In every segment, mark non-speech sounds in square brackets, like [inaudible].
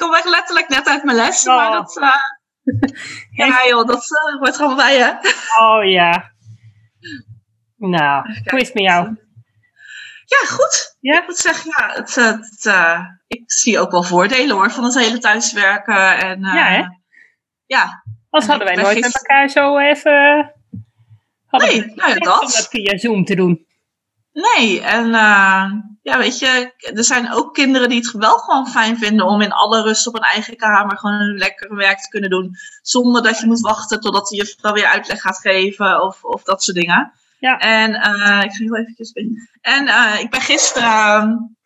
Kom echt letterlijk net uit mijn les, oh. maar dat... Uh, [laughs] ja joh, dat uh, hoort gewoon bij je. Oh ja. Nou, hoe is het met jou? Ja, goed. Ja? Ik moet zeggen, ja, het, het uh, ik zie ook wel voordelen hoor van het hele thuiswerken. En, ja, hè? Ja. Als hadden wij nooit met elkaar zo even... nee, nou ja, dat. Om dat via Zoom te doen. Nee, en uh, ja, weet je, er zijn ook kinderen die het wel gewoon fijn vinden om in alle rust op een eigen kamer gewoon een lekker werk te kunnen doen. Zonder dat je moet wachten totdat de juffrouw weer uitleg gaat geven of, of dat soort dingen. Ja. En uh, ik ga heel eventjes binnen. En uh, ik ben gisteren,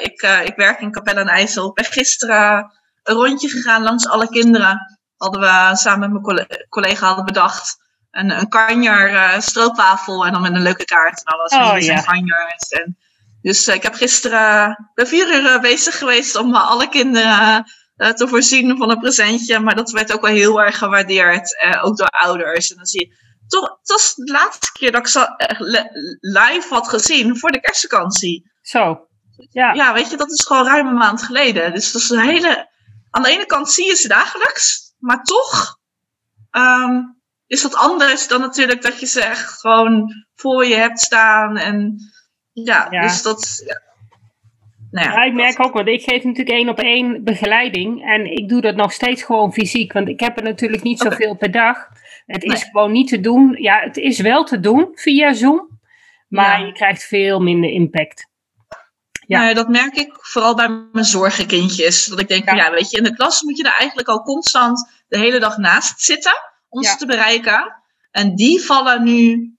ik, ik werk in Capelle en IJssel. Ik ben gisteren een rondje gegaan langs alle kinderen. Hadden we samen met mijn collega hadden bedacht een, een kanjer uh, stroopwafel en dan met een leuke kaart en alles. Oh, ja. kanjers. En, dus uh, ik heb gisteren uh, vier uur eh, bezig geweest om alle kinderen te voorzien van een presentje. Maar dat werd ook wel heel erg gewaardeerd, ook door ouders. En dan zie je, toch, het was de laatste keer dat ik ze live had gezien voor de kerstvakantie. Zo, ja. Ja, weet je, dat is gewoon ruim een maand geleden. Dus dat is een hele... Aan de ene kant zie je ze dagelijks, maar toch... Um, is dat anders dan natuurlijk dat je ze echt gewoon voor je hebt staan. En ja, dus dat. Ja. Nou ja, ja, ik merk ook, want ik geef natuurlijk één op één begeleiding. En ik doe dat nog steeds gewoon fysiek. Want ik heb er natuurlijk niet zoveel per dag. Het is gewoon niet te doen. Ja, het is wel te doen via Zoom. Maar je krijgt veel minder impact. Ja. Nou, dat merk ik vooral bij mijn zorgenkindjes. Dat ik denk, ja. ja. weet je, in de klas moet je daar eigenlijk al constant de hele dag naast zitten ons te bereiken. En die vallen nu,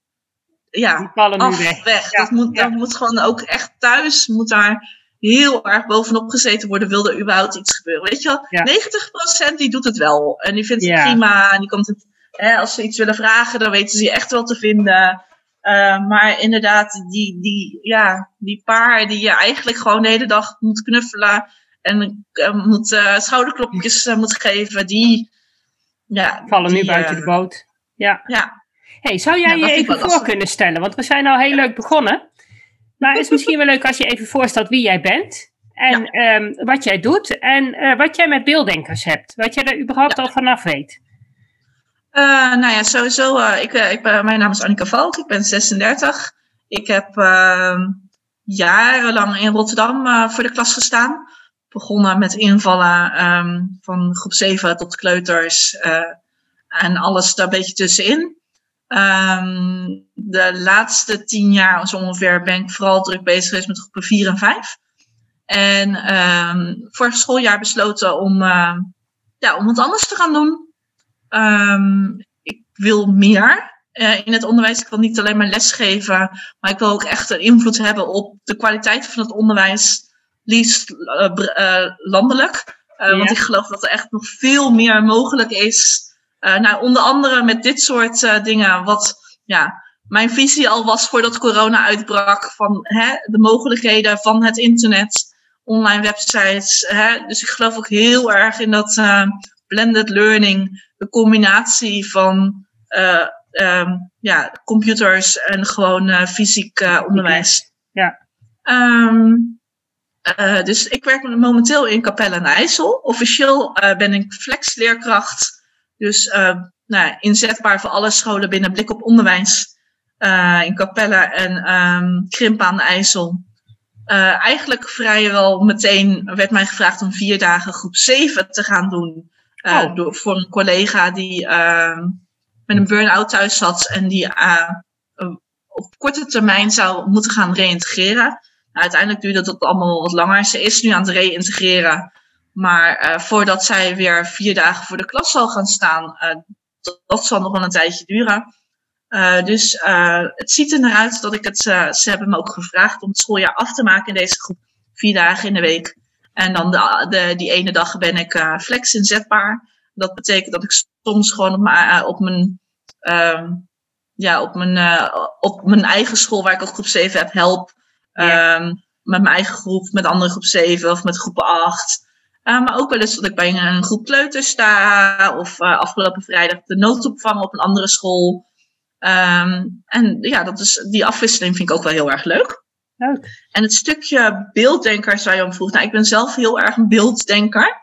ja, die vallen af, nu weg. weg. dat, moet, dat moet gewoon ook echt thuis, moet daar heel erg bovenop gezeten worden, wil er überhaupt iets gebeuren. Weet je wel, 90% die doet het wel. En die vindt het prima. En die komt het, hè, als ze iets willen vragen, dan weten ze je echt wel te vinden. Uh, maar inderdaad, die, die, ja, die paar die je eigenlijk gewoon de hele dag moet knuffelen en uh, moet uh, schouderklopjes moet geven, die, ja, vallen nu buiten de eh, boot. Ja. ja. Hey, zou jij je even voor kunnen stellen? Want we zijn al heel leuk begonnen. Maar het is misschien wel leuk als je even voorstelt wie jij bent. En ehm, wat jij doet. En uh, wat jij met beelddenkers hebt. Wat jij er überhaupt al vanaf weet. Uh, nou ja, sowieso. Uh, ik, ik ben, mijn naam is Annika Valk. Ik ben 36. Ik heb ehm, jarenlang in Rotterdam voor de klas gestaan begonnen met invallen um, van groep 7 tot kleuters uh, en alles daar een beetje tussenin. Um, de laatste tien jaar zo ongeveer ben ik vooral druk bezig geweest met groepen 4 en 5. En um, vorig schooljaar besloten om, ja, om wat anders te gaan doen. Ik wil meer uh, in het onderwijs. Ik wil niet alleen maar lesgeven, maar ik wil ook echt een invloed hebben op de kwaliteit van het onderwijs liefst uh, landelijk. Uh, Want ik geloof dat er echt nog veel meer mogelijk is. nou, onder andere met dit soort dingen. Wat ja, mijn visie al was voordat corona uitbrak. Van hè, de mogelijkheden van het internet. Online websites. Hè. Dus ik geloof ook heel erg in dat blended learning. De combinatie van um, ja, computers en gewoon fysiek onderwijs. Ja. Um, uh, dus ik werk momenteel in Capelle en IJssel. Officieel uh, ben ik flexleerkracht. Dus uh, nou, inzetbaar voor alle scholen binnen Blik op Onderwijs. in Capelle en um, Krimp aan IJssel. eigenlijk vrijwel meteen werd mij gevraagd om vier dagen groep 7 te gaan doen. Oh. door, voor een collega die ehm, met een burn-out thuis zat. En die op korte termijn zou moeten gaan reïntegreren uiteindelijk duurde dat allemaal wat langer. Ze is nu aan het reïntegreren. Maar uh, voordat zij weer vier dagen voor de klas zal gaan staan, uh, dat, zal nog wel een tijdje duren. dus het ziet er naar uit dat ik het. ze hebben me ook gevraagd om het schooljaar af te maken in deze groep. Vier dagen in de week. En dan de, die ene dag ben ik flex inzetbaar. Dat betekent dat ik soms gewoon op mijn, op mijn ehm, ja, op, mijn, op mijn eigen school, waar ik ook groep 7 heb, help. Ehm, met mijn eigen groep, met andere groep 7 of met groep 8. Uh, maar ook wel eens dat ik bij een, groep kleuters sta. Of uh, afgelopen vrijdag de noodopvang op een andere school. Um, en ja, dat is, die afwisseling vind ik ook wel heel erg leuk. leuk. En het stukje beelddenker zou je om vroeg. Nou, ik ben zelf heel erg een beelddenker.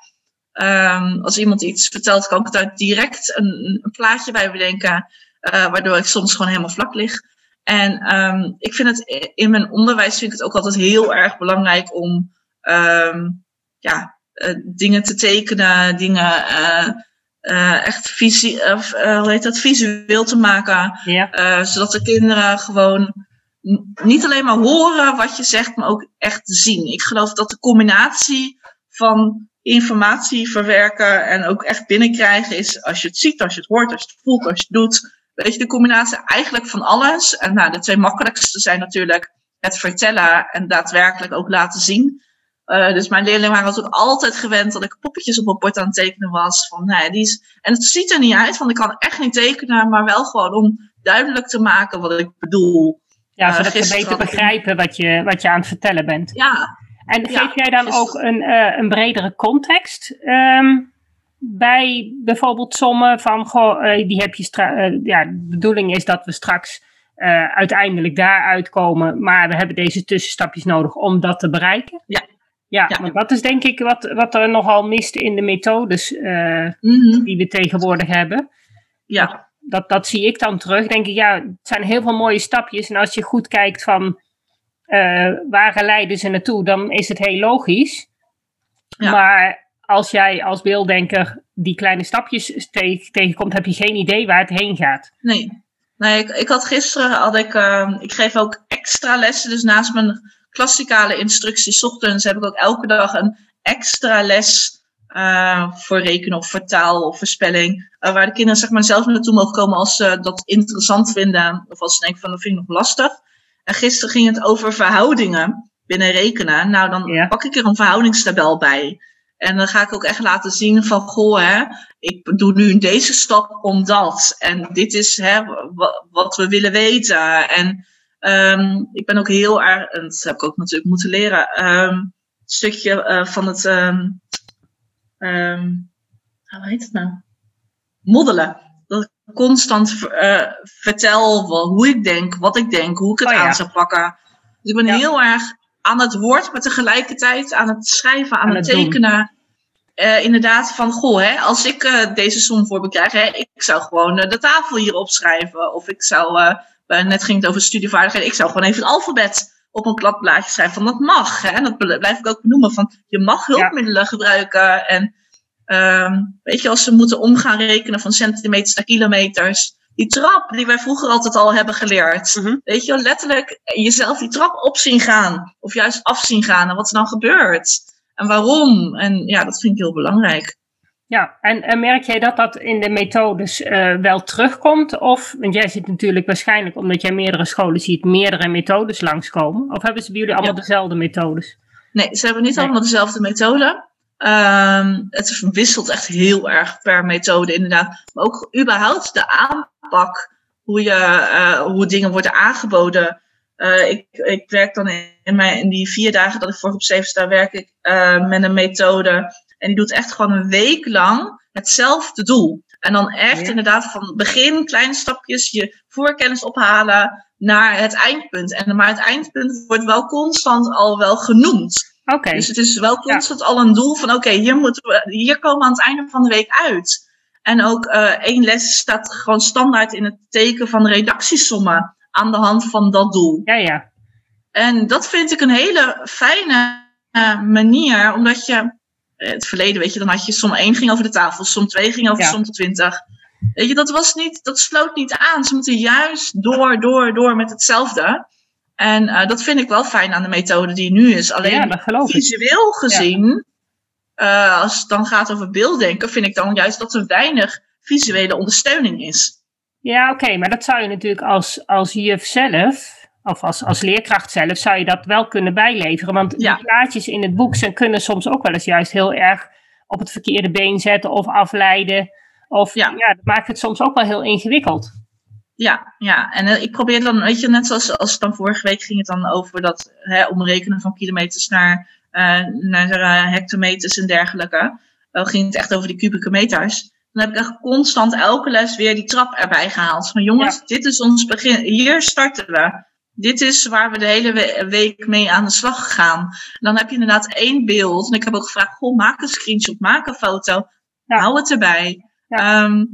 Um, als iemand iets vertelt, kan ik daar direct een, een plaatje bij bedenken. Uh, waardoor ik soms gewoon helemaal vlak lig. En um, ik vind het in mijn onderwijs vind ik het ook altijd heel erg belangrijk om um, ja, uh, dingen te tekenen, dingen uh, echt visie, hoe heet dat, visueel te maken. Ja. zodat de kinderen gewoon niet alleen maar horen wat je zegt, maar ook echt zien. Ik geloof dat de combinatie van informatie verwerken en ook echt binnenkrijgen is als je het ziet, als je het hoort, als je het voelt, als je het doet, Weet je, de combinatie eigenlijk van alles. En nou, de twee makkelijkste zijn natuurlijk het vertellen en daadwerkelijk ook laten zien. Uh, dus mijn leerlingen waren natuurlijk altijd gewend dat ik poppetjes op een bord aan het tekenen was. Van, nou ja, die is, en het ziet er niet uit, want ik kan echt niet tekenen, maar wel gewoon om duidelijk te maken wat ik bedoel. Ja, uh, zodat ze beter begrijpen wat je, wat je aan het vertellen bent. Ja. En geef jij dan ook een, uh, een bredere context? Um, bij bijvoorbeeld sommen van, goh, uh, die heb je uh, ja, de bedoeling is dat we straks uh, uiteindelijk daar uitkomen, maar we hebben deze tussenstapjes nodig om dat te bereiken. Ja. Ja, ja. dat is denk ik wat, wat er nogal mist in de methodes -hmm. die we tegenwoordig hebben. Ja. Dat, dat zie ik dan terug. Denk ik, ja, het zijn heel veel mooie stapjes. En als je goed kijkt van waar leiden ze naartoe, dan is het heel logisch. Ja. Maar als jij als beelddenker die kleine stapjes tegenkomt, heb je geen idee waar het heen gaat. Nee, nee ik, ik had gisteren, had ik, uh, ik geef ook extra lessen. Dus naast mijn klassikale instructies ochtends heb ik ook elke dag een extra les uh, voor rekenen of voor taal of voorspelling. Uh, waar de kinderen zeg maar, zelf naartoe mogen komen als ze dat interessant vinden. Of als ze denken van dat vind ik nog lastig. En gisteren ging het over verhoudingen binnen rekenen. Nou, dan ja. pak ik er een verhoudingstabel bij. En dan ga ik ook echt laten zien van, goh, hè, ik doe nu deze stap omdat. En dit is hè, wat we willen weten. En um, ik ben ook heel erg, en dat heb ik ook natuurlijk moeten leren, um, een stukje uh, van het, um, hoe heet het nou? Moddelen. Dat ik constant uh, vertel hoe ik denk, wat ik denk, hoe ik het oh, aan ja. zou pakken. Dus ik ben ja. heel erg aan het woord, maar tegelijkertijd aan het schrijven, aan, aan het, het tekenen. Uh, inderdaad, van goh, hè, als ik uh, deze som voor me krijg, hè, ik zou gewoon uh, de tafel hier opschrijven. Of ik zou, net ging het over studievaardigheden, ik zou gewoon even het alfabet op een kladblaadje schrijven. Van dat mag. Hè, en dat blijf ik ook benoemen. Van je mag hulpmiddelen ja. gebruiken. En um, weet je, als ze moeten omgaan rekenen van centimeters naar kilometers die trap die wij vroeger altijd al hebben geleerd. Mm -hmm. Weet je, letterlijk jezelf die trap op zien gaan. Of juist af zien gaan en wat er dan gebeurt. En waarom. En ja, dat vind ik heel belangrijk. Ja, en, en merk jij dat dat in de methodes uh, wel terugkomt? Of, want jij ziet natuurlijk waarschijnlijk, omdat jij meerdere scholen ziet, meerdere methodes langskomen. Of hebben ze bij jullie allemaal ja. dezelfde methodes? Nee, ze hebben niet nee. allemaal dezelfde methode. Um, het wisselt echt heel erg per methode inderdaad. Maar ook überhaupt de aanpak, hoe, je, uh, hoe dingen worden aangeboden. Uh, ik, ik werk dan in, mijn, in die vier dagen dat ik voor groep 7 sta, werk ik uh, met een methode. En die doet echt gewoon een week lang hetzelfde doel. En dan echt ja. inderdaad van begin kleine stapjes je voorkennis ophalen naar het eindpunt. En maar het eindpunt wordt wel constant al wel genoemd. Okay. Dus het is wel constant ja. al een doel van oké, okay, hier, moeten we, hier komen we aan het einde van de week uit. En ook uh, één les staat gewoon standaard in het teken van redactiesommen aan de hand van dat doel. Ja, ja. En dat vind ik een hele fijne uh, manier, omdat je het verleden, weet je, dan had je som 1 ging over de tafel, som 2 ging over ja. som tot 20. Weet je, dat was niet, dat sloot niet aan. Ze moeten juist door, door, door met hetzelfde. En uh, dat vind ik wel fijn aan de methode die nu is. Alleen ja, visueel gezien. Uh, als het dan gaat over beelddenken, vind ik dan juist dat er weinig visuele ondersteuning is. Ja, oké, maar dat zou je natuurlijk als, als juf zelf, of als, als leerkracht zelf, zou je dat wel kunnen bijleveren. Want Ja. die plaatjes in het boek zijn, kunnen soms ook wel eens juist heel erg op het verkeerde been zetten of afleiden. Of ja, Ja. dat maakt het soms ook wel heel ingewikkeld. Ja, ja. En eh, ik probeer dan, weet je, net zoals als dan vorige week ging het dan over dat hè, omrekenen van kilometers naar, eh, naar eh, hectometers en dergelijke. Dan ging het echt over die kubieke meters. Dan heb ik echt constant elke les weer die trap erbij gehaald. Van jongens, dit is ons begin. Hier starten we. Dit is waar we de hele we- week mee aan de slag gaan. Dan heb je inderdaad één beeld. En ik heb ook gevraagd, goh, maak een screenshot, maak een foto. Ja. Hou het erbij. Ja. Ehm,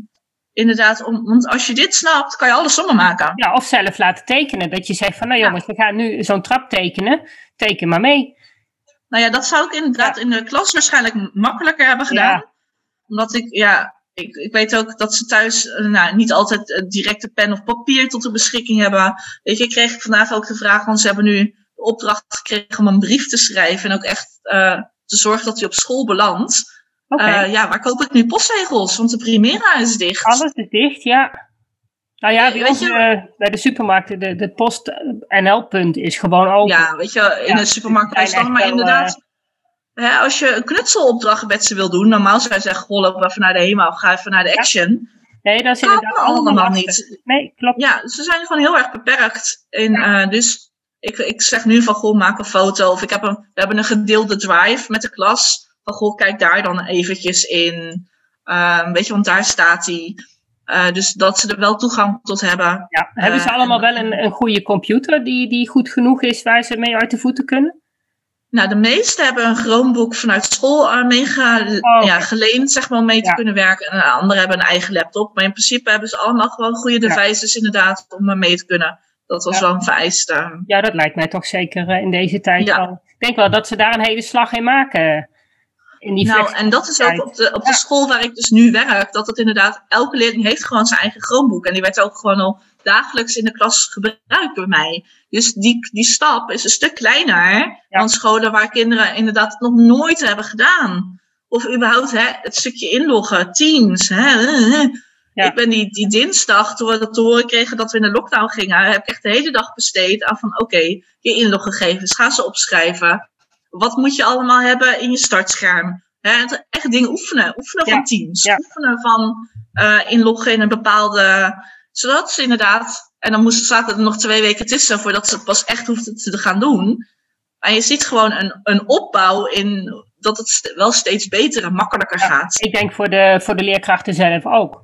inderdaad, om, want als je dit snapt, kan je alle sommen maken. Ja, of zelf laten tekenen. Dat je zegt van, nou jongens, we gaan nu zo'n trap tekenen. Teken maar mee. Nou ja, dat zou ik inderdaad in de klas waarschijnlijk makkelijker hebben gedaan. Ja. Omdat ik, ja, ik, ik weet ook dat ze thuis eh, nou, niet altijd eh, directe pen of papier tot de beschikking hebben. Weet je, ik kreeg vandaag ook de vraag, want ze hebben nu de opdracht gekregen om een brief te schrijven. En ook echt eh, te zorgen dat hij op school belandt. Eh, ja, waar koop ik nu postzegels? Want de Primera is dicht. alles is dicht, ja. Nou ja, Eh, bij, ons, eh, de supermarkten, de, de post NL-punt is gewoon open. Ja, weet je, in Ja, de supermarkt is zijn dan, echt maar wel, inderdaad. Hè, als je een knutselopdracht met ze wil doen, normaal zou je zeggen, goh, loop even naar de HEMA of ga even naar de Action. Nee, dat is inderdaad allemaal niet. Nee, klopt. Ja, ze zijn gewoon heel erg beperkt. In, eh, dus ik, ik zeg nu van, goh, maak een foto. Of ik heb een, we hebben een gedeelde drive met de klas. Van, goh, kijk daar dan eventjes in. Ehm, weet je, want daar staat hij. Eh, dus dat ze er wel toegang tot hebben. Ja. Hebben ze Eh, allemaal wel een, een goede computer die, die goed genoeg is waar ze mee uit de voeten kunnen? Nou, de meesten hebben een Chromebook vanuit school uh, meega, Oh, ja, geleend, zeg maar, om mee te Ja. kunnen werken. En de anderen hebben een eigen laptop. Maar in principe hebben ze allemaal gewoon goede Ja. devices inderdaad om mee te kunnen. Dat was wel een vereiste. Ja, dat lijkt mij toch zeker eh, in deze tijd wel. Ik denk wel dat ze daar een hele slag in maken. In die Nou, en dat is ook op de, op de Ja. school waar ik dus nu werk, dat het inderdaad, elke leerling heeft gewoon zijn eigen Chromebook. En die werd ook gewoon al dagelijks in de klas gebruikt door mij. Dus die, die stap is een stuk kleiner dan scholen waar kinderen inderdaad het nog nooit hebben gedaan. Of überhaupt hè, het stukje inloggen, Teams. Hè. Ja. Ik ben die, die dinsdag, toen we dat te horen kregen dat we in de lockdown gingen, heb ik echt de hele dag besteed aan van oké, je inloggegevens, ga ze opschrijven. Wat moet je allemaal hebben in je startscherm? Het- echt dingen oefenen. Oefenen Ja. van Teams. Ja. Oefenen van eh, inloggen in een bepaalde... Zodat ze inderdaad... En dan moesten, zaten er nog twee weken tussen voordat ze het pas echt hoefden te gaan doen. Maar je ziet gewoon een, een opbouw in dat het wel steeds beter en makkelijker gaat. Ik denk voor de, voor de leerkrachten zelf ook.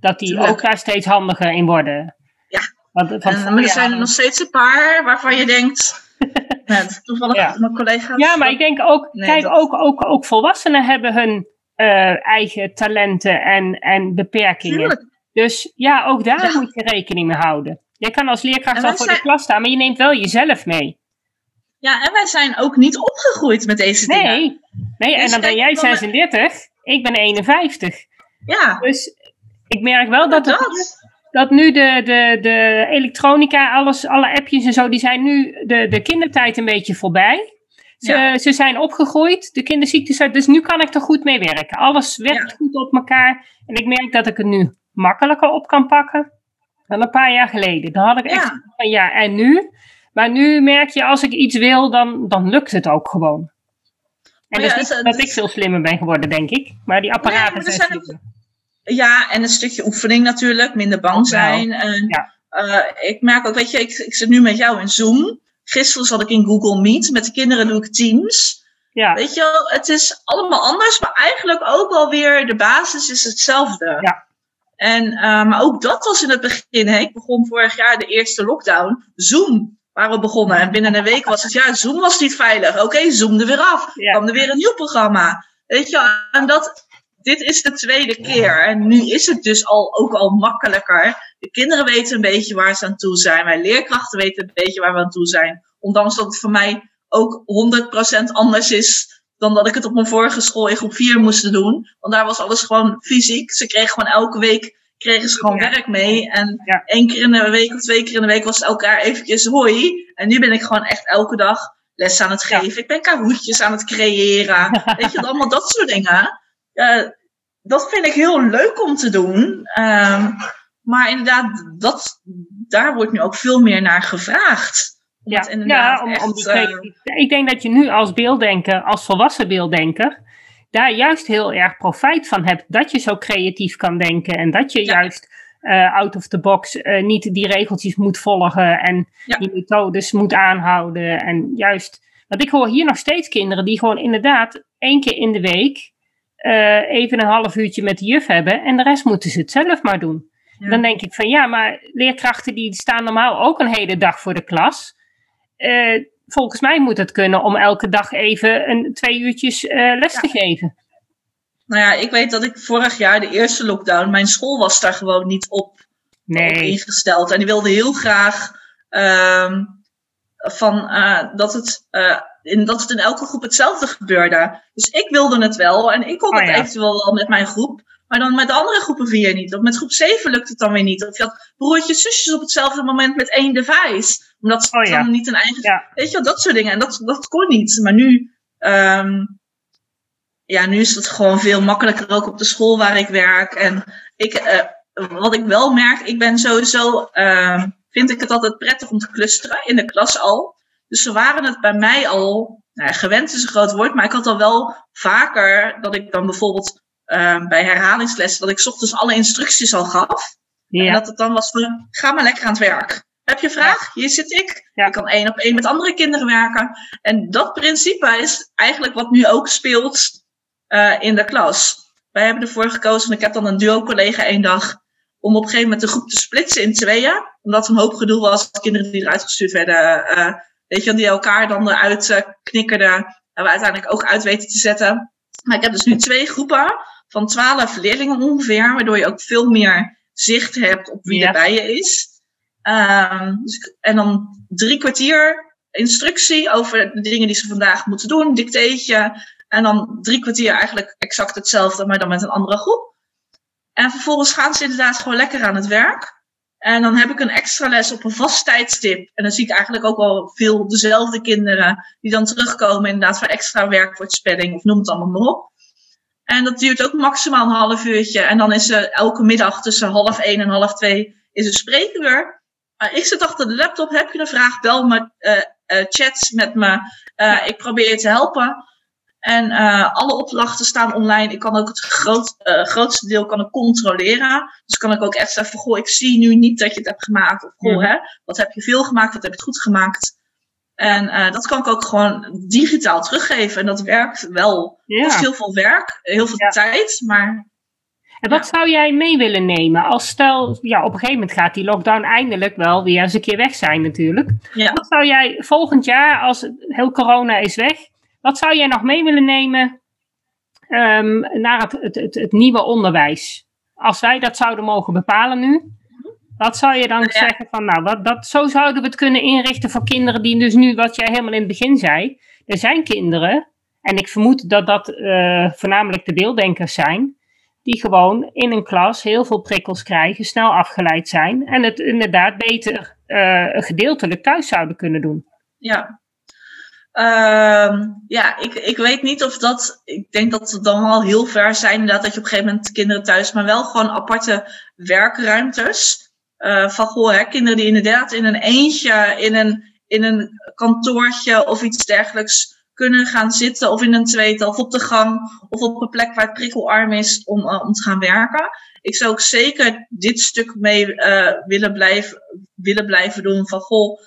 Dat die Tuurlijk. ook daar steeds handiger in worden. Ja. Want En, maar er zijn er nog steeds een paar waarvan je denkt... [laughs] nou, toevallig Ja. mijn collega's... Ja, maar ik denk ook, Nee, kijk, dat- ook, ook, ook volwassenen hebben hun eh, eigen talenten en, en beperkingen. Tuurlijk. Dus ja, ook daar Ja. moet je rekening mee houden. Je kan als leerkracht En wel voor de klas staan, maar je neemt wel jezelf mee. Ja, en wij zijn ook niet opgegroeid met deze dingen. Nee, nee en Dus dan ben jij van- 36, ik ben 51. Ja, Dus ik merk wel dat, het, dat. Dat nu de, de, de elektronica, alles, alle appjes en zo, die zijn nu de, de kindertijd een beetje voorbij. Ze, Ja. ze zijn opgegroeid, de kinderziektes zijn, dus nu kan ik er goed mee werken. Alles werkt Ja. goed op elkaar. En ik merk dat ik het nu makkelijker op kan pakken dan een paar jaar geleden. Dan had ik echt Ja. van ja, en nu? Maar nu merk je, als ik iets wil, dan, dan lukt het ook gewoon. En Maar dat is niet dat ik veel slimmer ben geworden, denk ik. Maar die apparaten zijn. Ja, en een stukje oefening natuurlijk, minder bang zijn. En, Ja. eh, ik merk ook, weet je, ik, ik zit nu met jou in Zoom. Gisteren zat ik in Google Meet. Met de kinderen doe ik Teams. Ja, Weet je wel, het is allemaal anders, maar eigenlijk ook wel weer de basis is hetzelfde. Ja. En, eh, maar ook dat was in het begin. Hè. Ik begon vorig jaar de eerste lockdown. Zoom, waar we begonnen. En binnen een week was het, ja, Zoom was niet veilig. Oké, Zoom er weer af. Ja. kwam er weer een nieuw programma. Weet je, en dat, dit is de tweede keer. En nu is het dus al, ook al makkelijker. De kinderen weten een beetje waar ze aan toe zijn. Wij leerkrachten weten een beetje waar we aan toe zijn. Ondanks dat het voor mij ook 100% anders is dan dat ik het op mijn vorige school in groep 4 moest doen. Want daar was alles gewoon fysiek. Ze kregen gewoon elke week kregen ze gewoon Ja. werk mee. En Ja. één keer in de week of twee keer in de week was het elkaar eventjes hoi. En nu ben ik gewoon echt elke dag les aan het Ja. geven. Ik ben kahootjes aan het creëren. [laughs] Weet je, allemaal dat soort dingen. Eh, dat vind ik heel leuk om te doen. Ehm, Maar inderdaad, dat, daar wordt nu ook veel meer naar gevraagd. Om ja, ja om, om die uh, Ik denk dat je nu als beelddenker, als volwassen beelddenker, daar juist heel erg profijt van hebt. Dat je zo creatief kan denken en dat je juist uh, out of the box uh, niet die regeltjes moet volgen en die methodes moet aanhouden. En juist, want ik hoor hier nog steeds kinderen die gewoon inderdaad één keer in de week uh, even een half uurtje met de juf hebben en de rest moeten ze het zelf maar doen. Dan denk ik van ja, maar leerkrachten die staan normaal ook een hele dag voor de klas. Uh, volgens mij moet het kunnen om elke dag even een, twee uurtjes uh, les te geven. Nou ja, ik weet dat ik vorig jaar, de eerste lockdown, mijn school was daar gewoon niet op, nee. ingesteld. En die wilde heel graag uh, van, uh, dat, het, uh, in, dat het in elke groep hetzelfde gebeurde. Dus ik wilde het wel en ik kon oh, het eventueel wel met mijn groep. Maar dan met de andere groepen weer niet. Of met groep 7 lukt het dan weer niet. Of je had broertjes, zusjes op hetzelfde moment met één device. Omdat ze oh, dan niet een eigen... Weet je wel, dat soort dingen. En dat, dat kon niet. Maar nu... Um, ja, nu is het gewoon veel makkelijker ook op de school waar ik werk. En ik, uh, wat ik wel merk, ik ben sowieso, uh, vind ik het altijd prettig om te clusteren in de klas al. Dus ze waren het bij mij al, nou, gewend is een groot woord, maar ik had al wel vaker dat ik dan bijvoorbeeld uh, bij herhalingslessen, dat ik ochtends alle instructies al gaf. Ja. En dat het dan was van, ga maar lekker aan het werk. Heb je vraag? Hier zit ik. Ja. Ik kan één op één met andere kinderen werken. En dat principe is eigenlijk wat nu ook speelt uh, in de klas. Wij hebben ervoor gekozen, en ik heb dan een duo-collega één dag, om op een gegeven moment de groep te splitsen in tweeën. Omdat er een hoop gedoe was, kinderen die eruit gestuurd werden, uh, weet je, die elkaar dan eruit uh, knikkerden. En we uiteindelijk ook uit weten te zetten. Maar ik heb dus nu twee groepen van twaalf leerlingen ongeveer, waardoor je ook veel meer zicht hebt op wie er bij je is. Um, dus, en dan drie kwartier instructie over de dingen die ze vandaag moeten doen, dicteetje. En dan drie kwartier eigenlijk exact hetzelfde, maar dan met een andere groep. En vervolgens gaan ze inderdaad gewoon lekker aan het werk. En dan heb ik een extra les op een vast tijdstip. En dan zie ik eigenlijk ook wel veel dezelfde kinderen die dan terugkomen inderdaad voor extra werkwoordspelling of noem het allemaal maar op. En dat duurt ook maximaal een half uurtje. En dan is er elke middag tussen half één en half twee is een spreekuur. Maar ik zit achter de laptop, heb je een vraag, bel me, uh, uh, chats met me. Uh, ik probeer je te helpen. En uh, alle opdrachten staan online. Ik kan ook het groot, uh, grootste deel kan ik controleren. Dus kan ik ook echt zeggen goh, ik zie nu niet dat je het hebt gemaakt. Of goh, hè, wat heb je veel gemaakt, wat heb je het goed gemaakt. En uh, dat kan ik ook gewoon digitaal teruggeven. En dat werkt wel. Ja. Het is heel veel werk, heel veel ja. tijd, maar... En wat ja. zou jij mee willen nemen? Als stel, ja, op een gegeven moment gaat die lockdown eindelijk wel weer eens een keer weg zijn natuurlijk. Wat zou jij volgend jaar, als heel corona is weg, wat zou jij nog mee willen nemen um, naar het, het, het, het, nieuwe onderwijs? Als wij dat zouden mogen bepalen nu, wat zou je dan ja. zeggen van, nou, wat, dat, zo zouden we het kunnen inrichten voor kinderen die dus nu, wat jij helemaal in het begin zei, er zijn kinderen, en ik vermoed dat dat uh, voornamelijk de beelddenkers zijn, die gewoon in een klas heel veel prikkels krijgen, snel afgeleid zijn en het inderdaad beter uh, gedeeltelijk thuis zouden kunnen doen. Ja, Uh, ja, ik, ik weet niet of dat. Ik denk dat we dan al heel ver zijn, inderdaad, dat je op een gegeven moment kinderen thuis, maar wel gewoon aparte werkruimtes. Uh, van goh, hè, kinderen die inderdaad in een eentje, in een, in een kantoortje of iets dergelijks kunnen gaan zitten, of in een tweetal, of op de gang, of op een plek waar het prikkelarm is om, uh, om te gaan werken. Ik zou ook zeker dit stuk mee uh, willen, blijven, willen blijven doen van goh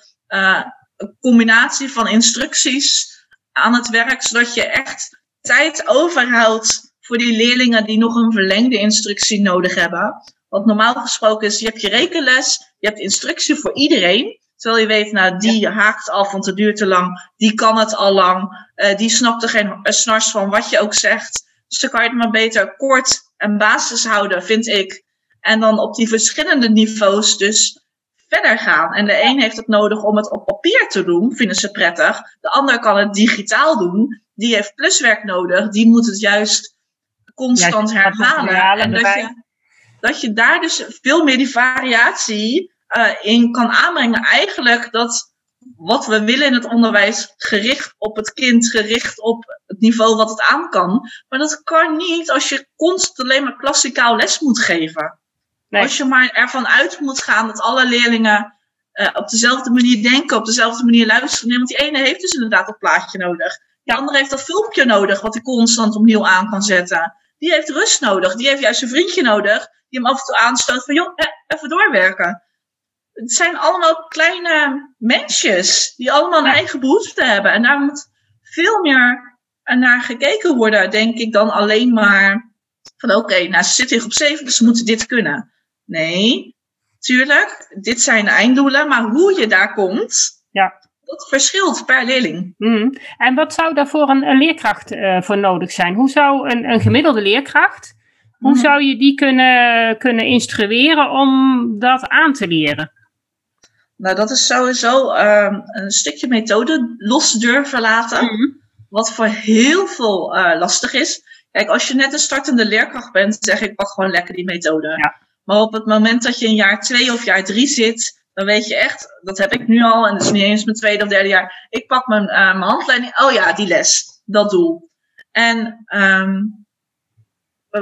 een combinatie van instructies aan het werk, zodat je echt tijd overhoudt voor die leerlingen die nog een verlengde instructie nodig hebben. Want normaal gesproken is, je hebt je rekenles, je hebt instructie voor iedereen. Terwijl je weet, nou, die ja. haakt af, want het duurt te lang. Die kan het al lang. Uh, die snapt er geen snars van, wat je ook zegt. Dus dan kan je het maar beter kort en basis houden, vind ik. En dan op die verschillende niveaus dus verder gaan. En de een heeft het nodig om het op papier te doen, vinden ze prettig. De ander kan het digitaal doen. Die heeft pluswerk nodig. Die moet het juist constant ja, herhalen. En dat je, dat je daar dus veel meer die variatie uh, in kan aanbrengen. Eigenlijk dat wat we willen in het onderwijs gericht op het kind, gericht op het niveau wat het aan kan. Maar dat kan niet als je constant alleen maar klassikaal les moet geven. Als je maar ervan uit moet gaan dat alle leerlingen uh, op dezelfde manier denken, op dezelfde manier luisteren. Nee, want die ene heeft dus inderdaad dat plaatje nodig. Die andere heeft dat filmpje nodig, wat hij constant opnieuw aan kan zetten. Die heeft rust nodig. Die heeft juist een vriendje nodig, die hem af en toe aanstoot van, joh, even doorwerken. Het zijn allemaal kleine mensjes, die allemaal een eigen behoefte hebben. En daar moet veel meer naar gekeken worden, denk ik, dan alleen maar van, oké, nou, ze zitten hier op zeven, dus ze moeten dit kunnen. Nee, tuurlijk, dit zijn einddoelen, maar hoe je daar komt, ja. dat verschilt per leerling. Mm. En wat zou daarvoor een, een leerkracht uh, voor nodig zijn? Hoe zou een, een gemiddelde leerkracht, hoe mm. zou je die kunnen, kunnen instrueren om dat aan te leren? Nou, dat is sowieso uh, een stukje methode los durven laten. Mm. Wat voor heel veel uh, lastig is. Kijk, als je net een startende leerkracht bent, zeg ik pak gewoon lekker die methode. Ja. Maar op het moment dat je in jaar twee of jaar drie zit, dan weet je echt, dat heb ik nu al, en dat is niet eens mijn tweede of derde jaar. Ik pak mijn, uh, mijn handleiding, oh ja, die les, dat doel. En um,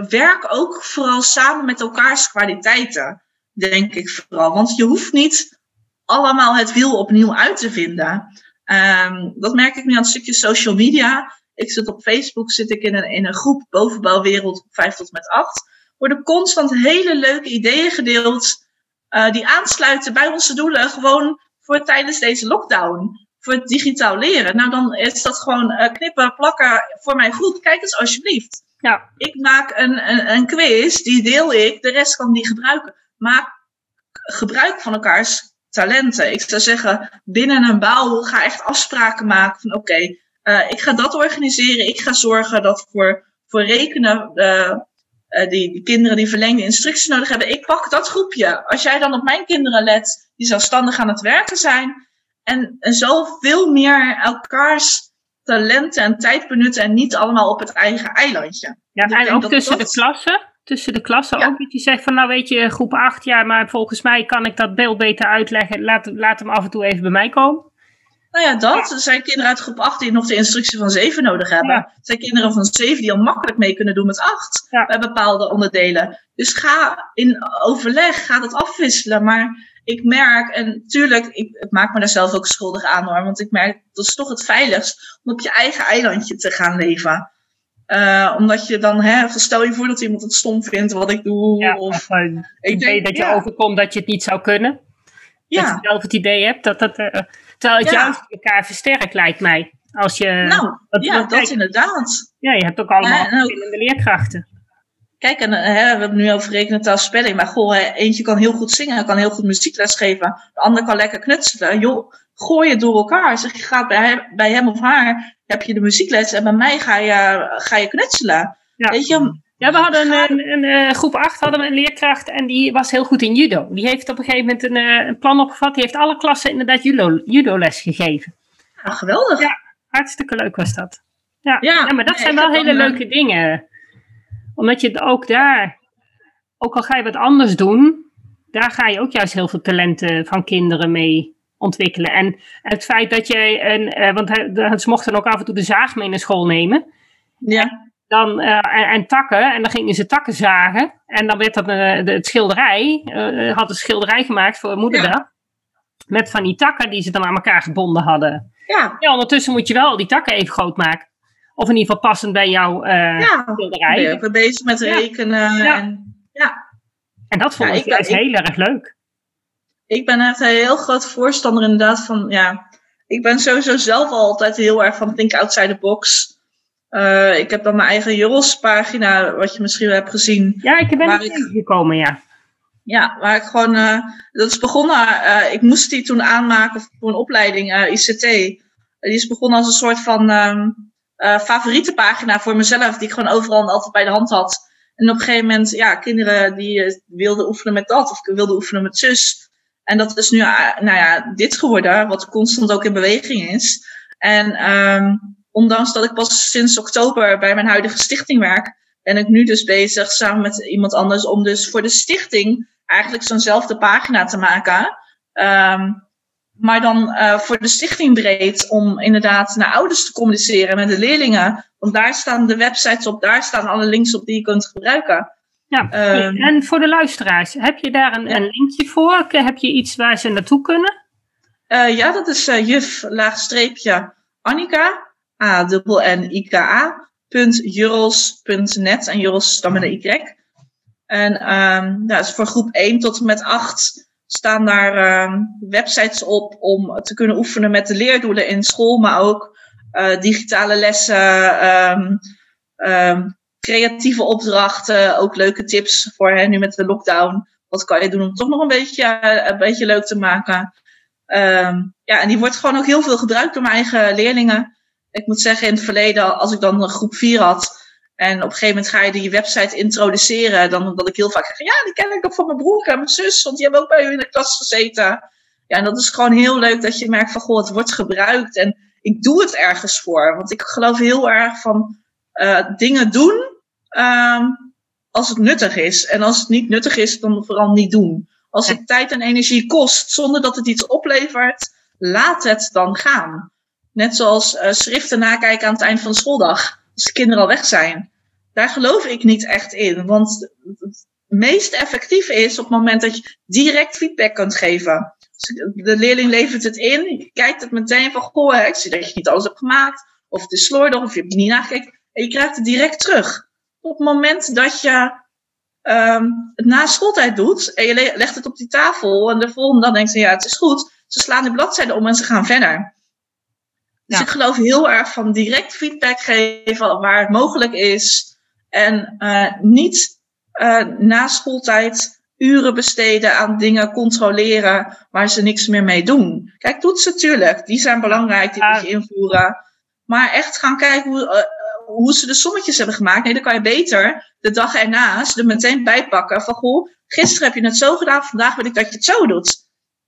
werk ook vooral samen met elkaars kwaliteiten, denk ik vooral. Want je hoeft niet allemaal het wiel opnieuw uit te vinden. Um, dat merk ik nu aan het stukje social media. Ik zit op Facebook, zit ik in een, in een groep bovenbouwwereld 5 tot met 8 worden constant hele leuke ideeën gedeeld. Uh, die aansluiten bij onze doelen gewoon voor tijdens deze lockdown. Voor het digitaal leren. Nou, dan is dat gewoon uh, knippen, plakken voor mijn groep. Kijk eens alsjeblieft. Ja. Ik maak een, een, een quiz, die deel ik. De rest kan die gebruiken. Maak gebruik van elkaars talenten. Ik zou zeggen, binnen een bouw ga echt afspraken maken van oké, okay, uh, ik ga dat organiseren. Ik ga zorgen dat voor, voor rekenen uh, uh, die, die, kinderen die verlengde instructies nodig hebben. Ik pak dat groepje. Als jij dan op mijn kinderen let, die zelfstandig aan het werken zijn. En, en zo veel meer elkaars talenten en tijd benutten en niet allemaal op het eigen eilandje. Ja, en ook tussen de klassen. Tussen de klassen ook. Dat je zegt van nou weet je, groep 8, ja, maar volgens mij kan ik dat beeld beter uitleggen. Laat, laat hem af en toe even bij mij komen. Nou ja, dat. Er zijn kinderen uit groep 8 die nog de instructie van 7 nodig hebben. Er zijn kinderen van 7 die al makkelijk mee kunnen doen met 8 ja. bij bepaalde onderdelen. Dus ga in overleg, ga dat afwisselen. Maar ik merk, en natuurlijk, ik, ik maak me daar zelf ook schuldig aan hoor. Want ik merk, dat is toch het veiligst om op je eigen eilandje te gaan leven. Uh, omdat je dan, hè, stel je voor dat iemand het stom vindt wat ik doe. Ja, of, of uh, ik denk, dat je ja. overkomt dat je het niet zou kunnen. Ja. Dat je zelf het idee hebt dat dat... Uh, Terwijl het ja. juist elkaar versterkt, lijkt mij. Als je, nou, dat, ja, dat inderdaad. Ja, je hebt ook allemaal verschillende leerkrachten. Kijk, en, hè, we hebben nu over rekenen, spelling. Maar goh, hè, eentje kan heel goed zingen, kan heel goed muziekles geven. De ander kan lekker knutselen. Joh, gooi het door elkaar. Zeg, je gaat bij hem, bij hem of haar, heb je de muziekles. En bij mij ga je, ga je knutselen. Ja. Weet je, ja, we hadden een, een, een, een, groep 8 hadden we een leerkracht en die was heel goed in judo. Die heeft op een gegeven moment een, een plan opgevat. Die heeft alle klassen inderdaad judo, judo les gegeven. Ah, geweldig. Ja, hartstikke leuk was dat. Ja, ja, ja maar dat nee, zijn wel hele leuke dingen. Omdat je ook daar, ook al ga je wat anders doen, daar ga je ook juist heel veel talenten van kinderen mee ontwikkelen. En het feit dat jij, een, want ze mochten ook af en toe de zaag mee naar school nemen. Ja dan, uh, en, en, takken. En dan gingen ze takken zagen. En dan werd dat uh, de, het schilderij. Uh, had een schilderij gemaakt voor moederdag. Ja. Met van die takken die ze dan aan elkaar gebonden hadden. Ja. ja ondertussen moet je wel die takken even groot maken. Of in ieder geval passend bij jouw ja, schilderij. Ben je ook bezig met rekenen. Ja. En, ja. en dat vond ik, ik heel erg leuk. Ik ben echt een heel groot voorstander inderdaad van... Ja, ik ben sowieso zelf altijd heel erg van think outside the box. Uh, ik heb dan mijn eigen Joros pagina, wat je misschien wel hebt gezien. Ja, ik ben er tegengekomen, ja. Ja, waar ik gewoon, uh, dat is begonnen, uh, ik moest die toen aanmaken voor een opleiding, ICT. die is begonnen als een soort van um, favoriete pagina voor mezelf, die ik gewoon overal altijd bij de hand had. En op een gegeven moment, ja, kinderen die wilden oefenen met dat, of wilden oefenen met zus. En dat is nu, nou ja, dit geworden, wat constant ook in beweging is. En um, ondanks dat ik pas sinds oktober bij mijn huidige stichting werk, ben ik nu dus bezig samen met iemand anders om dus voor de stichting eigenlijk zo'nzelfde pagina te maken. Um, maar dan uh, voor de stichting breed om inderdaad naar ouders te communiceren met de leerlingen. Want daar staan de websites op, daar staan alle links op die je kunt gebruiken. Ja, Ehm. en voor de luisteraars, heb je daar een, Ja. een linkje voor? Heb je iets waar ze naartoe kunnen? Eh, ja, dat is eh, juf laagstreepje Annika, a dubbel n i k a punt jurls.net en jurls dan met een y. En ehm ja, dus voor groep 1 tot en met 8 staan daar ehm, websites op om te kunnen oefenen met de leerdoelen in school, maar ook eh, digitale lessen, ehm, creatieve opdrachten, ook leuke tips voor hè, nu met de lockdown. Wat kan je doen om het toch nog een beetje, eh, een beetje leuk te maken? Ja, en die wordt gewoon ook heel veel gebruikt door mijn eigen leerlingen. Ik moet zeggen, in het verleden, als ik dan een groep 4 had. En op een gegeven moment ga je die website introduceren. Dan dat ik heel vaak zeg, ja, die ken ik ook van mijn broer en mijn zus. Want die hebben ook bij u in de klas gezeten. Ja, en dat is gewoon heel leuk dat je merkt van, goh, het wordt gebruikt. En ik doe het ergens voor. Want ik geloof heel erg van eh, dingen doen ehm, als het nuttig is. En als het niet nuttig is, dan vooral niet doen. Als het tijd en energie kost zonder dat het iets oplevert, laat het dan gaan. Net zoals eh, schriften nakijken aan het eind van de schooldag, als de kinderen al weg zijn. Daar geloof ik niet echt in, want het meest effectief is op het moment dat je direct feedback kunt geven. Dus de leerling levert het in, je kijkt het meteen van, goh, ik zie dat je niet alles hebt gemaakt, of het is slordig, of je hebt niet nagekeken, en je krijgt het direct terug. Op het moment dat je ehm, het na schooltijd doet en je le- legt het op die tafel en de volgende dag denkt ze, ja, het is goed. Ze slaan de bladzijde om en ze gaan verder. Dus ik geloof heel erg van direct feedback geven waar het mogelijk is. En eh, niet eh, na schooltijd uren besteden aan dingen controleren waar ze niks meer mee doen. Kijk, toetsen natuurlijk, die zijn belangrijk, die moet je invoeren. Maar echt gaan kijken hoe, eh, hoe ze de sommetjes hebben gemaakt. Nee, dan kan je beter de dag ernaast er meteen bij pakken van goh, gisteren heb je het zo gedaan, vandaag wil ik dat je het zo doet.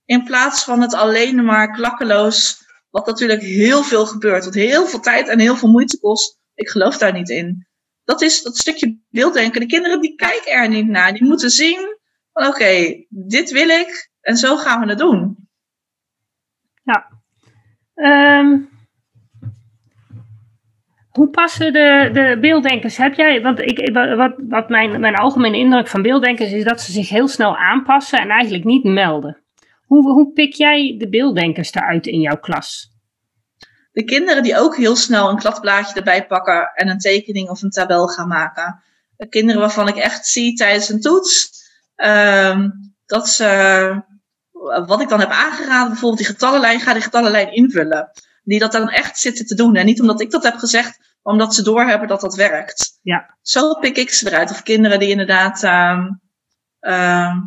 In plaats van het alleen maar klakkeloos, wat natuurlijk heel veel gebeurt, wat heel veel tijd en heel veel moeite kost. Ik geloof daar niet in. Dat is dat stukje beelddenken. De kinderen die kijken er niet naar. Die moeten zien van oké, dit wil ik en zo gaan we het doen. Ehm, hoe passen de, de beelddenkers? Heb jij, want ik, wat, wat mijn, mijn algemene indruk van beelddenkers is dat ze zich heel snel aanpassen en eigenlijk niet melden. Hoe, hoe pik jij de beelddenkers eruit in jouw klas? De kinderen die ook heel snel een kladblaadje erbij pakken en een tekening of een tabel gaan maken. De kinderen waarvan ik echt zie tijdens een toets ehm, dat ze, wat ik dan heb aangeraden, bijvoorbeeld die getallenlijn, ga die getallenlijn invullen. Die dat dan echt zitten te doen. En niet omdat ik dat heb gezegd, maar omdat ze doorhebben dat dat werkt. Ja. Zo pik ik ze eruit. Of kinderen die inderdaad ehm, ehm,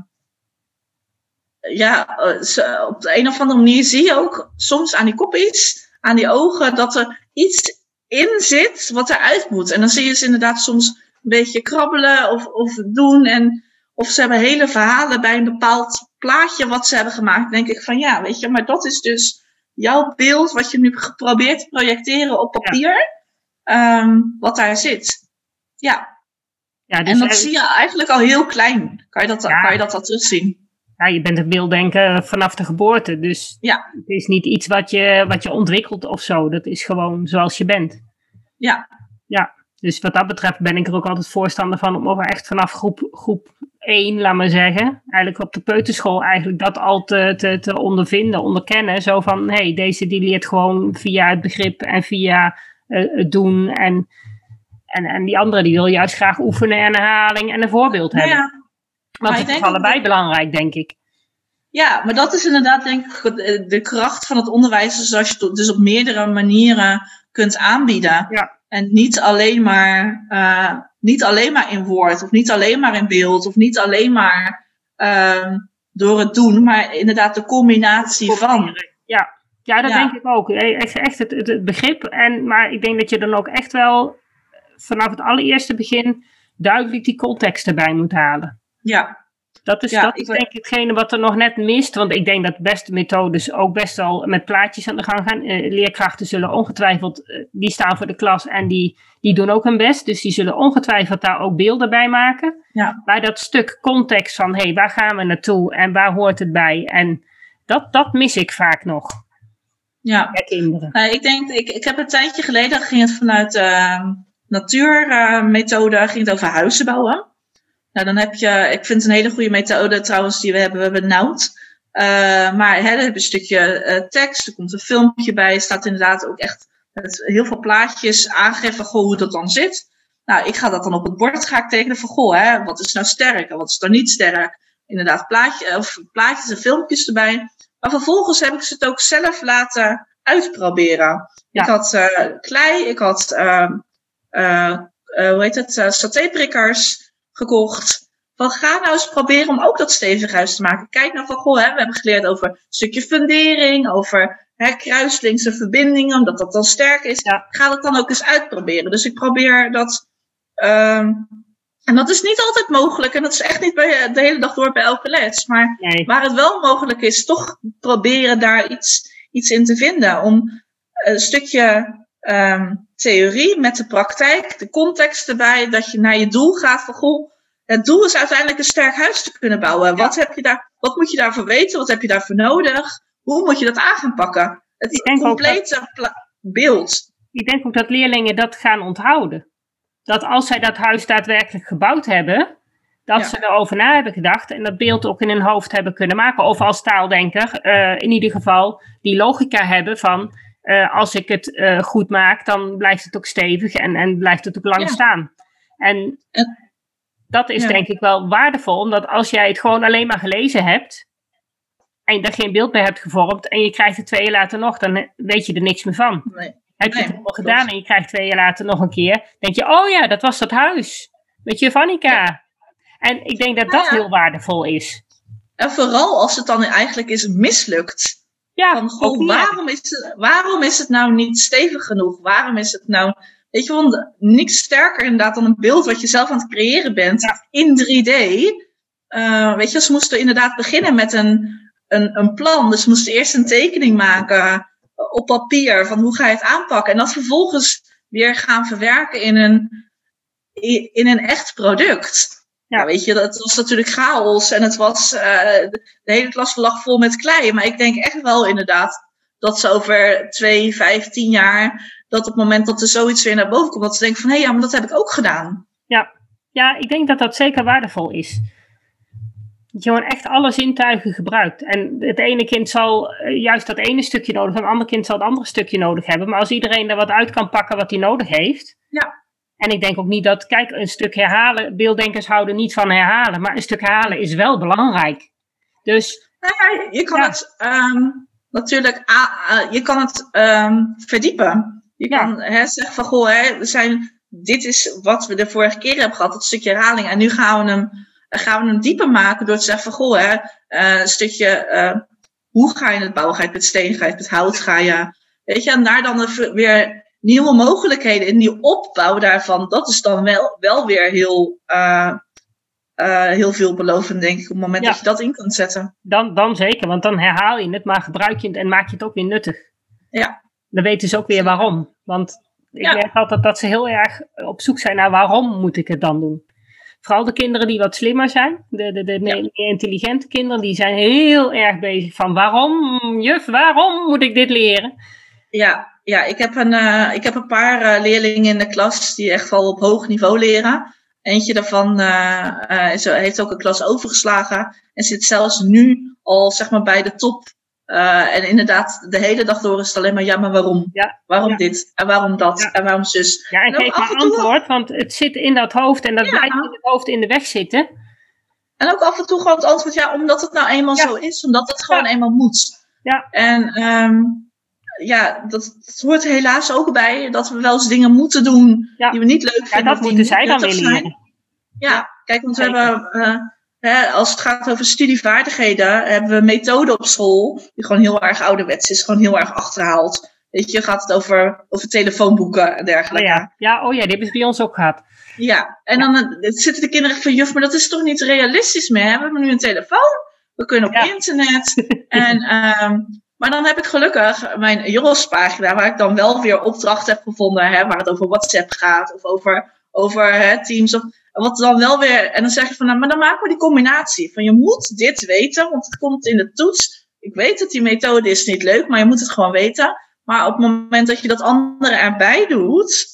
ja, eh, ze- op de een of andere manier zie je ook soms aan die koppies, aan die ogen, dat er iets in zit wat eruit moet. En dan zie je ze inderdaad soms een beetje krabbelen of, of doen. En, of ze hebben hele verhalen bij een bepaald plaatje wat ze hebben gemaakt. Dan denk ik van ja, weet je, maar dat is dus jouw beeld wat je nu geprobeerd te projecteren op papier. ehm, wat daar zit. Ja, Ja, dus en dat zie je eigenlijk al heel klein. Kan je dat, Ja. kan je dat al terugzien? Ja, je bent een beelddenker vanaf de geboorte, dus Ja. het is niet iets wat je, wat je ontwikkelt of zo. Dat is gewoon zoals je bent. Ja. Ja, dus wat dat betreft ben ik er ook altijd voorstander van om over echt vanaf groep, groep 1, laat maar zeggen, eigenlijk op de peuterschool eigenlijk dat al te, te, te ondervinden, onderkennen. Zo van, hé, hey, deze die leert gewoon via het begrip en via eh, het doen en... En, en die andere die wil juist graag oefenen en herhaling en een voorbeeld hebben. Ja, Want maar het is allebei dat- belangrijk, denk ik. Ja, maar dat is inderdaad denk ik de- de kracht van het onderwijs. is als je het dus op meerdere manieren kunt aanbieden. Ja. En niet alleen, maar, eh, niet alleen maar in woord, of niet alleen maar in beeld, of niet alleen maar ehm, door het doen, maar inderdaad de combinatie van. Ja, ja dat Ja. denk ik ook. Eh, Echt, echt het, het, het begrip. En, maar ik denk dat je dan ook echt wel vanaf het allereerste begin duidelijk die context erbij moet halen. Ja, Dat is, Ja, dat ik is denk ik hetgene wat er nog net mist. Want ik denk dat de beste methodes ook best wel met plaatjes aan de gang gaan. Eh, leerkrachten zullen ongetwijfeld, eh, die staan voor de klas en die, die doen ook hun best. Dus die zullen ongetwijfeld daar ook beelden bij maken. Ja. Maar dat stuk context van, hé, hey, waar gaan we naartoe en waar hoort het bij? En dat, dat mis ik vaak nog ja. bij kinderen. Nou, ik denk, ik, ik heb een tijdje geleden, ging het vanuit de natuurmethode, ging het over huizen bouwen. Nou, dan heb je, ik vind het een hele goede methode trouwens die we hebben. We hebben Nout. Uh, maar hè, dan heb je een stukje uh, tekst, er komt een filmpje bij, staat inderdaad ook echt met heel veel plaatjes aangeven goh, hoe dat dan zit. Nou, ik ga dat dan op het bord ga ik tekenen van goh, hè, wat is nou sterk en wat is dan niet sterk. Inderdaad, plaatje, of plaatjes en filmpjes erbij. Maar vervolgens heb ik ze het ook zelf laten uitproberen. Ik had uh, klei, ik had, uh, hoe heet het, satéprikkers gekocht. Van ga nou eens proberen om ook dat stevig huis te maken. Kijk nou van, goh, hè, we hebben geleerd over een stukje fundering, over hè, kruislinkse verbindingen, omdat dat dan sterk is. Ja. Ga dat dan ook eens uitproberen. Dus ik probeer dat. Um, en dat is niet altijd mogelijk. En dat is echt niet bij, de hele dag door bij elke les. Maar nee. waar het wel mogelijk is, toch proberen daar iets, iets in te vinden. Om een stukje um, theorie met de praktijk, de context erbij, dat je naar je doel gaat van goh, het doel is uiteindelijk een sterk huis te kunnen bouwen. Wat, heb je daar, wat moet je daarvoor weten? Wat heb je daarvoor nodig? Hoe moet je dat aan gaan pakken? Het complete beeld. Ik denk ook dat leerlingen dat gaan onthouden. Dat als zij dat huis daadwerkelijk gebouwd hebben, dat ze erover na hebben gedacht en dat beeld ook in hun hoofd hebben kunnen maken. Of als taaldenker uh, in ieder geval die logica hebben van uh, als ik het uh, goed maak, dan blijft het ook stevig en, en blijft het ook lang ja. staan. En dat is denk ik wel waardevol, omdat als jij het gewoon alleen maar gelezen hebt en daar geen beeld bij hebt gevormd en je krijgt het twee jaar later nog, dan weet je er niks meer van. Nee. Heb je het al gedaan en je krijgt twee jaar later nog een keer, denk je, oh ja, dat was dat huis. Weet je, Vanika. En ik denk dat dat heel waardevol is. En vooral als het dan eigenlijk is mislukt. Ja, van, goh, waarom, is het, waarom is het nou niet stevig genoeg? Waarom is het nou Weet je, want niks sterker inderdaad dan een beeld wat je zelf aan het creëren bent in 3D. Uh, weet je, ze moesten inderdaad beginnen met een, een, een plan. Dus ze moesten eerst een tekening maken op papier van hoe ga je het aanpakken. En dat vervolgens weer gaan verwerken in een, in een echt product. Ja. weet je, dat was natuurlijk chaos en het was, uh, de hele klas lag vol met klei. Maar ik denk echt wel inderdaad dat ze over twee, vijf, tien jaar dat op het moment dat er zoiets weer naar boven komt, dat ze denken van hé, hey, ja, maar dat heb ik ook gedaan. Ja. ja, ik denk dat dat zeker waardevol is. Dat je gewoon echt alle zintuigen gebruikt. En het ene kind zal eh, juist dat ene stukje nodig hebben, het andere kind zal het andere stukje nodig hebben. Maar als iedereen er wat uit kan pakken wat hij nodig heeft. Ja. En ik denk ook niet dat, kijk, een stuk herhalen, beelddenkers houden niet van herhalen, maar een stuk herhalen is wel belangrijk. Dus. Nou ja, je kan het um, natuurlijk, uh, je kan het um, verdiepen. Je kan hè, zeggen van, goh, hè, we zijn, dit is wat we de vorige keer hebben gehad, dat stukje herhaling. En nu gaan we hem, gaan we hem dieper maken door te zeggen van, goh, hè, uh, een stukje, uh, hoe ga je het bouwen? Ga je het met steen, ga je het met hout, ga je, weet je, en daar dan weer nieuwe mogelijkheden in die opbouw daarvan, dat is dan wel, wel weer heel, uh, uh, heel veelbelovend, denk ik, op het moment ja. dat je dat in kan zetten. Dan, dan zeker, want dan herhaal je het, maar gebruik je het en maak je het ook weer nuttig. Ja dan weten ze ook weer waarom. Want ik ja. merk altijd dat ze heel erg op zoek zijn naar waarom moet ik het dan doen. Vooral de kinderen die wat slimmer zijn, de, de, de meer intelligente kinderen, die zijn heel erg bezig van waarom, juf, waarom moet ik dit leren? Ja, ja ik, heb een, uh, ik heb een paar uh, leerlingen in de klas die echt wel op hoog niveau leren. Eentje daarvan uh, heeft ook een klas overgeslagen en zit zelfs nu al zeg maar, bij de top en inderdaad, de hele dag door is het alleen maar, ja, maar waarom? Ja, waarom dit? En waarom dat? Ja. En waarom zus? Ja, ik geef maar antwoord, want het zit in dat hoofd en dat blijft in het hoofd in de weg zitten. En ook af en toe gewoon het antwoord, ja, omdat het nou eenmaal zo is, omdat het gewoon eenmaal moet. Ja. En um, ja, dat, dat, hoort helaas ook bij, dat we wel eens dingen moeten doen die we niet leuk vinden. Ja, dat moeten zij dan weer leren. Ja, kijk, want we hebben... Uh, Hè, als het gaat over studievaardigheden, hebben we methoden op school die gewoon heel erg ouderwets is, gewoon heel erg achterhaald. Weet je, gaat het over, over telefoonboeken en dergelijke. Oh ja. ja, oh ja, die hebben ze bij ons ook gehad. Ja, en dan uh, zitten de kinderen van juf, maar dat is toch niet realistisch meer? We hebben nu een telefoon, we kunnen op internet. [laughs] en, um, maar dan heb ik gelukkig mijn Joros-pagina, waar ik dan wel weer opdracht heb gevonden, hè, waar het over WhatsApp gaat of over, over hè, Teams. Of, wat dan wel weer, en dan zeg je van, nou, maar dan maken we die combinatie. Van je moet dit weten, want het komt in de toets. Ik weet dat die methode is niet leuk, maar je moet het gewoon weten. Maar op het moment dat je dat andere erbij doet,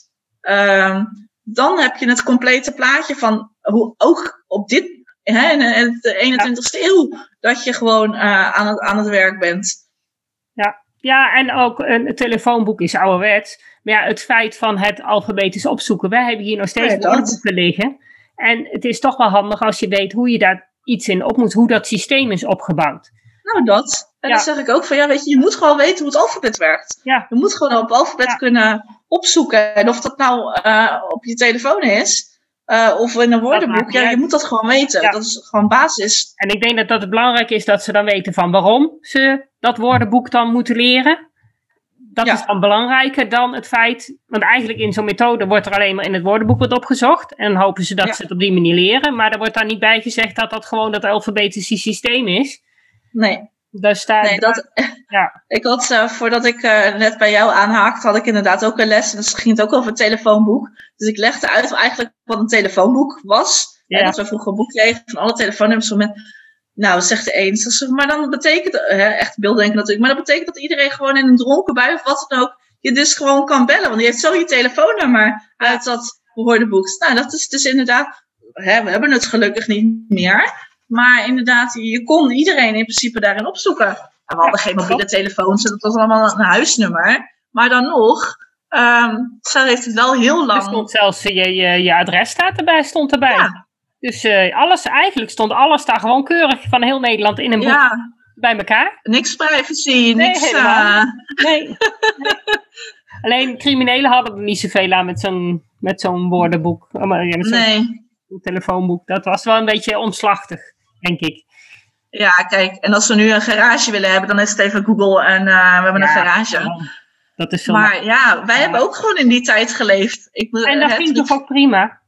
uh, dan heb je het complete plaatje van, hoe ook op dit, hè, in de 21ste eeuw, dat je gewoon aan, het, aan het werk bent. Ja. ja, en ook een telefoonboek is ouderwets. Maar ja, het feit van het alfabetisch opzoeken. Wij hebben hier nog steeds ja, boeken liggen. En het is toch wel handig als je weet hoe je daar iets in op moet, hoe dat systeem is opgebouwd. Nou, dat. En dan zeg ik ook van, ja, weet je, je moet gewoon weten hoe het alfabet werkt. Ja. Je moet gewoon op alfabet kunnen opzoeken. En of dat nou uh, op je telefoon is, uh, of in een woordenboek, ja, je moet dat gewoon weten. Dat is gewoon basis. En ik denk dat dat het belangrijk is dat ze dan weten van waarom ze dat woordenboek dan moeten leren. Dat is dan belangrijker dan het feit, want eigenlijk in zo'n methode wordt er alleen maar in het woordenboek wat opgezocht. En dan hopen ze dat ze het op die manier leren. Maar er wordt daar niet bij gezegd dat dat gewoon dat alfabetische systeem is. Nee. Daar staat, nee, dat, ja. [laughs] Ik had, uh, voordat ik uh, net bij jou aanhaakte, had ik inderdaad ook een les. En dus ging het ook over een telefoonboek. Dus ik legde uit eigenlijk wat een telefoonboek was. Ja. En dat we vroeger een boek kregen van alle telefoonnummers. Met, nou, zegt de een. Zeg, maar dan betekent, hè, echt beelddenken natuurlijk. Maar dat betekent dat iedereen gewoon in een dronken bui of wat dan ook, je dus gewoon kan bellen. Want die heeft zo je telefoonnummer uit dat woordenboek. Nou, dat is dus inderdaad, hè, we hebben het gelukkig niet meer. Maar inderdaad, je kon iedereen in principe daarin opzoeken. En we hadden geen mobiele telefoons, dat was allemaal een huisnummer. Maar dan nog, um, ze heeft het wel heel lang. Er stond zelfs je, je, je adres staat erbij, stond erbij. Ja. Dus uh, alles, eigenlijk stond alles daar gewoon keurig van heel Nederland in een boek ja. bij elkaar. Niks privacy, nee, niks. Uh... Nee. nee. [laughs] Alleen criminelen hadden er niet zoveel aan met zo'n met zo'n woordenboek. Ja, met zo'n nee. telefoonboek. Dat was wel een beetje omslachtig denk ik. Ja, kijk, en als we nu een garage willen hebben, dan is het even Google en uh, we hebben een garage. dat is zo maar ja, wij hebben ook gewoon in die tijd geleefd. Ik, en dat vind ik toch ook prima?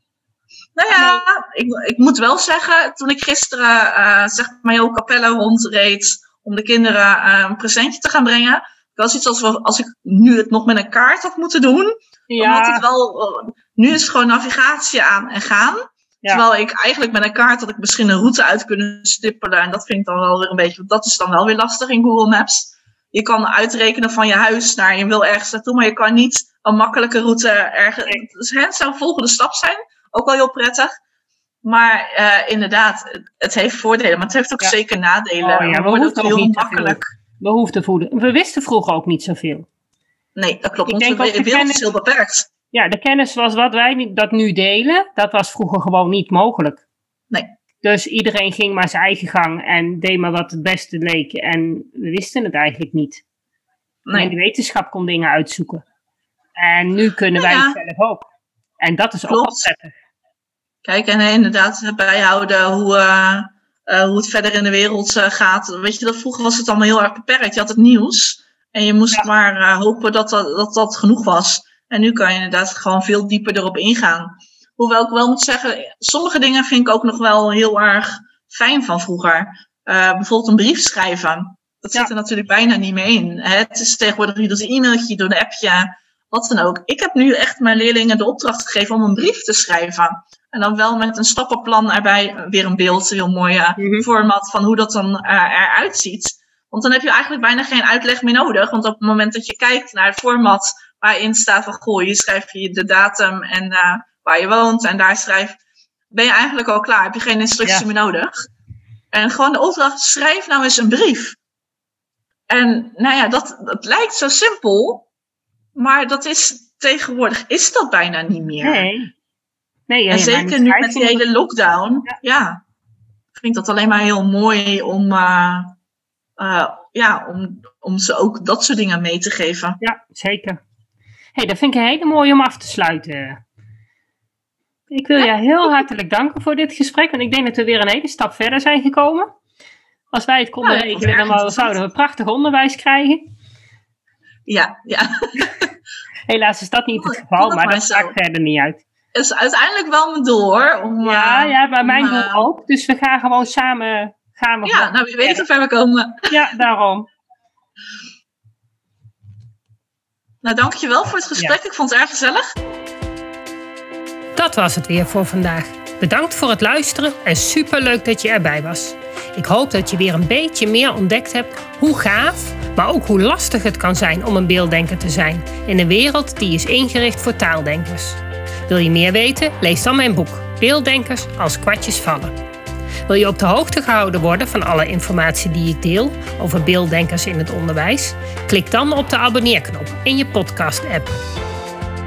Nou ja, ik, ik moet wel zeggen, toen ik gisteren uh, zeg maar heel Capelle rondreed om de kinderen uh, een presentje te gaan brengen, was iets als, als ik nu het nog met een kaart had moeten doen. Ja. Had het wel, nu is het gewoon navigatie aan en gaan. Terwijl ik eigenlijk met een kaart had ik misschien een route uit kunnen stippelen. En dat vind ik dan wel weer een beetje, dat is dan wel weer lastig in Google Maps. Je kan uitrekenen van je huis naar je wil ergens naartoe, maar je kan niet een makkelijke route ergens. Dus het zou volgende stap zijn. Ook wel heel prettig. Maar uh, inderdaad, het heeft voordelen, maar het heeft ook zeker nadelen. Oh, ja, we hoefden ook heel makkelijk. We hoefden voeden. We wisten vroeger ook niet zoveel. Nee, dat klopt. Ik denk de wereld is heel beperkt. Ja, de kennis was wat wij dat nu delen, dat was vroeger gewoon niet mogelijk. Nee. Dus iedereen ging maar zijn eigen gang en deed maar wat het beste leek. En we wisten het eigenlijk niet. Nee. En de wetenschap kon dingen uitzoeken. En nu kunnen wij het zelf ook. En dat is Klopt. ook wel prettig. Kijk, en inderdaad bijhouden hoe, uh, uh, hoe het verder in de wereld uh, gaat. Weet je, dat vroeger was het allemaal heel erg beperkt. Je had het nieuws en je moest maar hopen dat dat, dat dat genoeg was. En nu kan je inderdaad gewoon veel dieper erop ingaan. Hoewel ik wel moet zeggen, sommige dingen vind ik ook nog wel heel erg fijn van vroeger. Uh, bijvoorbeeld een brief schrijven. Dat zit er natuurlijk bijna niet meer in. Het is tegenwoordig, je doet een e-mailtje, door een appje, wat dan ook. Ik heb nu echt mijn leerlingen de opdracht gegeven om een brief te schrijven. En dan wel met een stappenplan erbij, weer een beeld, een heel mooi mm format van hoe dat dan uh, eruit ziet. Want dan heb je eigenlijk bijna geen uitleg meer nodig. Want op het moment dat je kijkt naar het format waarin staat van, goh, hier schrijf je de datum en uh, waar je woont en daar schrijf, ben je eigenlijk al klaar. Heb je geen instructie meer nodig. En gewoon de opdracht, schrijf nou eens een brief. En nou ja, dat, dat lijkt zo simpel, maar dat is tegenwoordig is dat bijna niet meer. Nee. nee ja, en zeker nu met die hele lockdown, ja. ja. vind ik dat alleen maar heel mooi om, uh, uh, ja, om, om ze ook dat soort dingen mee te geven. Ja, zeker hey, dat vind ik een hele mooie om af te sluiten. Ik wil je heel [laughs] hartelijk danken voor dit gesprek. En ik denk dat we weer een hele stap verder zijn gekomen. Als wij het konden regelen, dan zouden we prachtig onderwijs krijgen. Ja, ja. [laughs] Helaas is dat niet het geval, maar dat maakt verder niet uit. Het is uiteindelijk wel mijn doel hoor. Om, ja, uh, ja, bij mijn doel uh, ook. Dus we gaan gewoon samen. Gaan we ja, nou wie weet hoe ver we komen. Ja, daarom. Nou, dankjewel voor het gesprek. Ik vond het erg gezellig. Dat was het weer voor vandaag. Bedankt voor het luisteren en superleuk dat je erbij was. Ik hoop dat je weer een beetje meer ontdekt hebt hoe gaaf, maar ook hoe lastig het kan zijn om een beelddenker te zijn in een wereld die is ingericht voor taaldenkers. Wil je meer weten? Lees dan mijn boek Beelddenkers als kwartjes vallen. Wil je op de hoogte gehouden worden van alle informatie die ik deel over beelddenkers in het onderwijs? Klik dan op de abonneerknop in je podcast-app.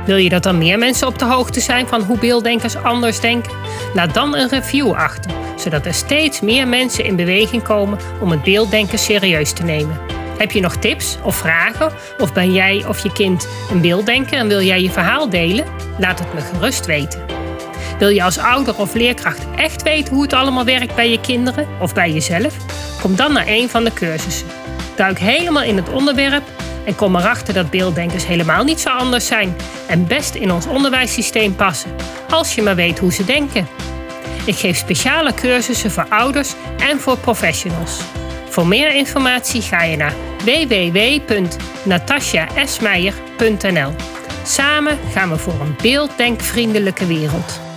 Wil je dat er meer mensen op de hoogte zijn van hoe beelddenkers anders denken? Laat dan een review achter, zodat er steeds meer mensen in beweging komen om het beelddenken serieus te nemen. Heb je nog tips of vragen? Of ben jij of je kind een beelddenker en wil jij je verhaal delen? Laat het me gerust weten. Wil je als ouder of leerkracht echt weten hoe het allemaal werkt bij je kinderen of bij jezelf? Kom dan naar een van de cursussen. Duik helemaal in het onderwerp en kom erachter dat beelddenkers helemaal niet zo anders zijn en best in ons onderwijssysteem passen, als je maar weet hoe ze denken. Ik geef speciale cursussen voor ouders en voor professionals. Voor meer informatie ga je naar www.natasjaesmeijer.nl. Samen gaan we voor een beelddenkvriendelijke wereld.